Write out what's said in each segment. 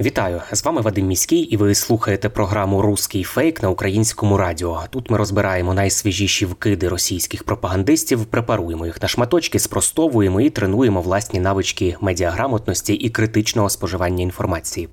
Вітаю з вами Вадим Міський, і ви слухаєте програму Руський фейк на українському радіо. Тут ми розбираємо найсвіжіші вкиди російських пропагандистів, препаруємо їх на шматочки, спростовуємо і тренуємо власні навички медіаграмотності і критичного споживання інформації.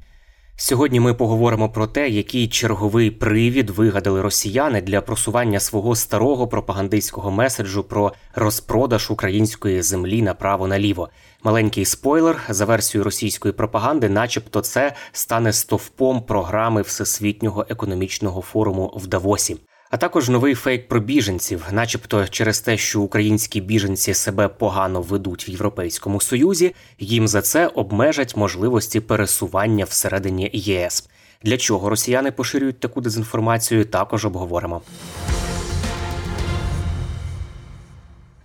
Сьогодні ми поговоримо про те, який черговий привід вигадали росіяни для просування свого старого пропагандистського меседжу про розпродаж української землі направо наліво. Маленький спойлер за версією російської пропаганди, начебто, це стане стовпом програми Всесвітнього економічного форуму в Давосі. А також новий фейк про біженців, начебто, через те, що українські біженці себе погано ведуть в Європейському Союзі, їм за це обмежать можливості пересування всередині ЄС. Для чого росіяни поширюють таку дезінформацію, також обговоримо.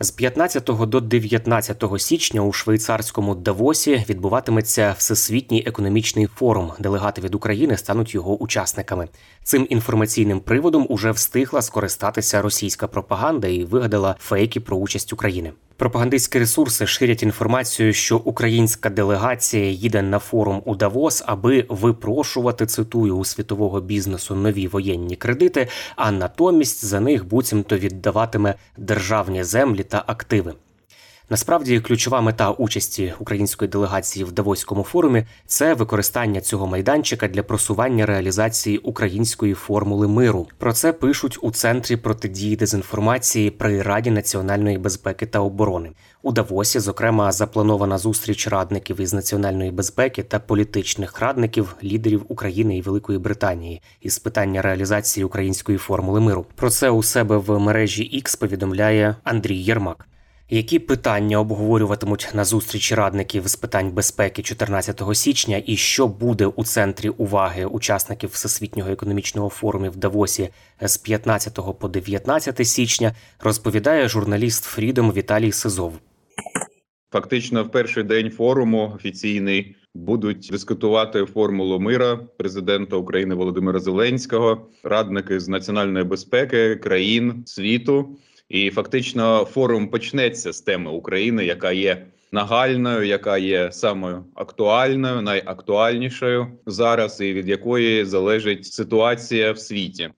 З 15 до 19 січня у швейцарському Давосі відбуватиметься всесвітній економічний форум. Делегати від України стануть його учасниками. Цим інформаційним приводом уже встигла скористатися російська пропаганда і вигадала фейки про участь України. Пропагандистські ресурси ширять інформацію, що українська делегація їде на форум у Давос, аби випрошувати цитую у світового бізнесу нові воєнні кредити, а натомість за них буцімто віддаватиме державні землі та активи. Насправді, ключова мета участі української делегації в Давоському форумі це використання цього майданчика для просування реалізації української формули миру. Про це пишуть у центрі протидії дезінформації при Раді національної безпеки та оборони. У Давосі, зокрема, запланована зустріч радників із національної безпеки та політичних радників лідерів України і Великої Британії із питання реалізації української формули миру. Про це у себе в мережі X повідомляє Андрій Єрмак. Які питання обговорюватимуть на зустрічі радників з питань безпеки 14 січня, і що буде у центрі уваги учасників всесвітнього економічного форуму в Давосі з 15 по 19 січня, розповідає журналіст Freedom Віталій Сизов. Фактично, в перший день форуму офіційний будуть дискутувати формулу мира президента України Володимира Зеленського, радники з національної безпеки країн світу. І фактично форум почнеться з теми України, яка є нагальною, яка є самою актуальною, найактуальнішою зараз, і від якої залежить ситуація в світі.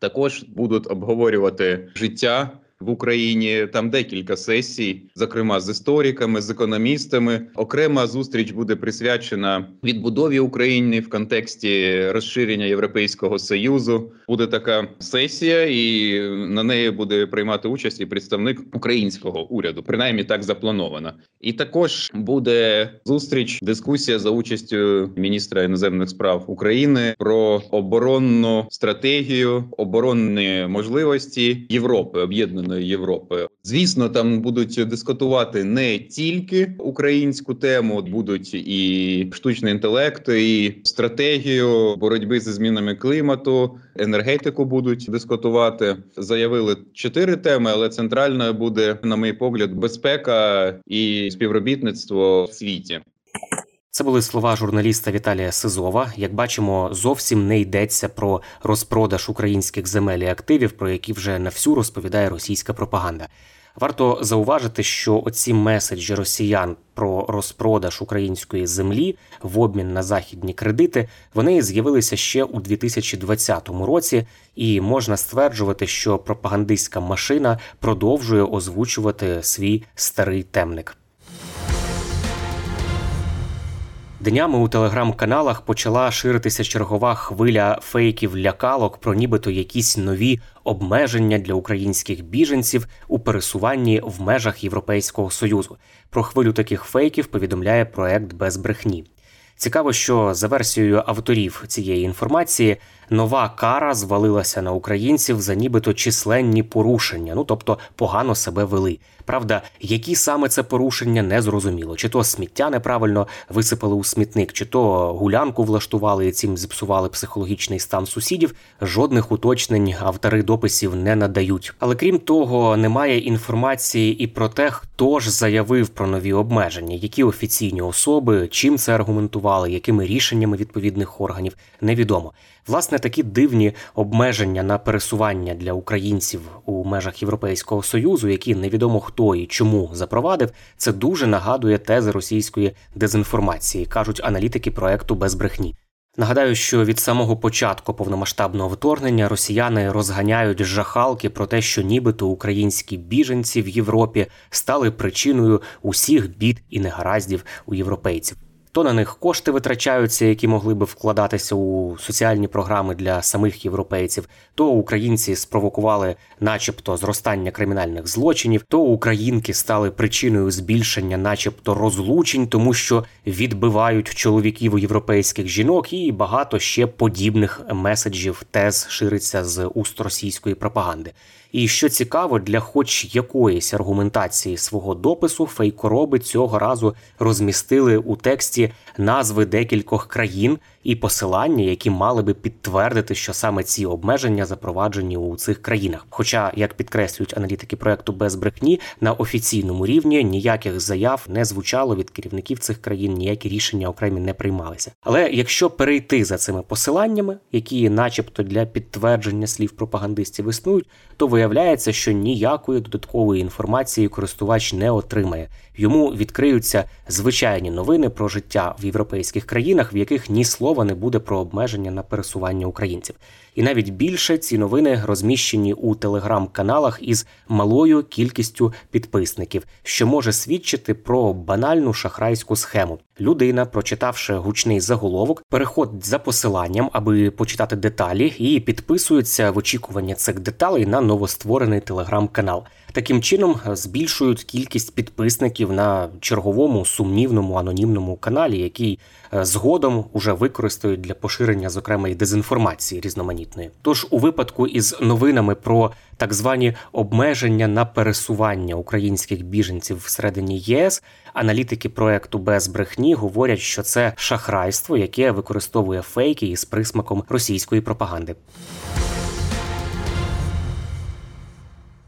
Також будуть обговорювати життя в Україні. Там декілька сесій, зокрема з істориками, з економістами. Окрема зустріч буде присвячена відбудові України в контексті розширення Європейського союзу. Буде така сесія, і на неї буде приймати участь і представник українського уряду. Принаймні так заплановано. І також буде зустріч, дискусія за участю міністра іноземних справ України про оборонну стратегію, оборонні можливості Європи об'єднаної. Європи. Звісно, там будуть дискутувати не тільки українську тему, будуть і штучний інтелект, і стратегію боротьби зі змінами клімату, енергетику будуть дискутувати. Заявили чотири теми, але центральною буде, на мій погляд, безпека і співробітництво в світі. Це були слова журналіста Віталія Сизова. Як бачимо, зовсім не йдеться про розпродаж українських земель і активів, про які вже на всю розповідає російська пропаганда. Варто зауважити, що оці меседжі росіян про розпродаж української землі в обмін на західні кредити вони з'явилися ще у 2020 році, і можна стверджувати, що пропагандистська машина продовжує озвучувати свій старий темник. Днями у телеграм-каналах почала ширитися чергова хвиля фейків лякалок про нібито якісь нові обмеження для українських біженців у пересуванні в межах Європейського союзу. Про хвилю таких фейків повідомляє проект без брехні. Цікаво, що за версією авторів цієї інформації нова кара звалилася на українців за нібито численні порушення, ну тобто погано себе вели. Правда, які саме це порушення не зрозуміло, чи то сміття неправильно висипали у смітник, чи то гулянку влаштували і цим зіпсували психологічний стан сусідів. Жодних уточнень автори дописів не надають. Але крім того, немає інформації і про те, хто ж заявив про нові обмеження, які офіційні особи, чим це аргументували, якими рішеннями відповідних органів невідомо. Власне, такі дивні обмеження на пересування для українців у межах Європейського союзу, які невідомо хто і чому запровадив, це дуже нагадує тези російської дезінформації, кажуть аналітики проекту без брехні. Нагадаю, що від самого початку повномасштабного вторгнення росіяни розганяють жахалки про те, що нібито українські біженці в Європі стали причиною усіх бід і негараздів у європейців то на них кошти витрачаються, які могли би вкладатися у соціальні програми для самих європейців, то українці спровокували, начебто, зростання кримінальних злочинів, то українки стали причиною збільшення, начебто, розлучень, тому що відбивають чоловіків у європейських жінок, і багато ще подібних меседжів тез шириться з уст російської пропаганди. І що цікаво, для хоч якоїсь аргументації свого допису фейкороби цього разу розмістили у тексті назви декількох країн і посилання, які мали би підтвердити, що саме ці обмеження запроваджені у цих країнах. Хоча, як підкреслюють аналітики проекту без брехні, на офіційному рівні ніяких заяв не звучало від керівників цих країн, ніякі рішення окремі не приймалися. Але якщо перейти за цими посиланнями, які, начебто, для підтвердження слів пропагандистів існують, то виявляється, що ніякої додаткової інформації користувач не отримає. Йому відкриються звичайні новини про життя в європейських країнах, в яких ні слова не буде про обмеження на пересування українців. І навіть більше ці новини розміщені у телеграм-каналах із малою кількістю підписників, що може свідчити про банальну шахрайську схему. Людина, прочитавши гучний заголовок, переходить за посиланням, аби почитати деталі, і підписується в очікування цих деталей на новостворений телеграм-канал. Таким чином збільшують кількість підписників на черговому сумнівному анонімному каналі, який згодом уже використають для поширення, зокрема і дезінформації різноманітної. Тож у випадку із новинами про так звані обмеження на пересування українських біженців всередині ЄС. Аналітики проекту без брехні говорять, що це шахрайство, яке використовує фейки із присмаком російської пропаганди.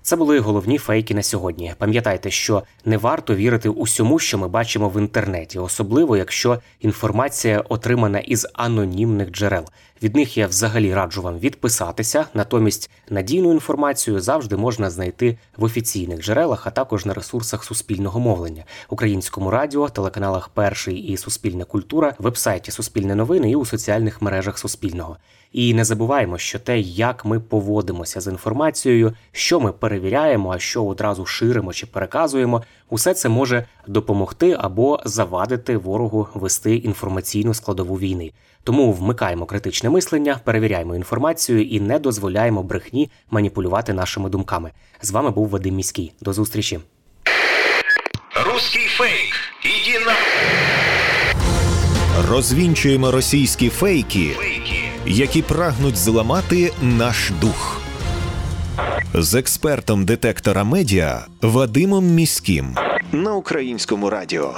Це були головні фейки на сьогодні. Пам'ятайте, що не варто вірити усьому, що ми бачимо в інтернеті, особливо якщо інформація отримана із анонімних джерел. Від них я взагалі раджу вам відписатися. Натомість надійну інформацію завжди можна знайти в офіційних джерелах, а також на ресурсах суспільного мовлення, українському радіо, телеканалах Перший і Суспільна культура, вебсайті Суспільне новини і у соціальних мережах Суспільного. І не забуваємо, що те, як ми поводимося з інформацією, що ми перевіряємо, а що одразу ширимо чи переказуємо, усе це може допомогти або завадити ворогу вести інформаційну складову війни. Тому вмикаємо критичне мислення, перевіряємо інформацію і не дозволяємо брехні маніпулювати нашими думками. З вами був Вадим Міський. До зустрічі. Руський фейк. Іди на Розвінчуємо російські фейки, фейки. які прагнуть зламати наш дух. З експертом детектора медіа Вадимом Міським на українському радіо.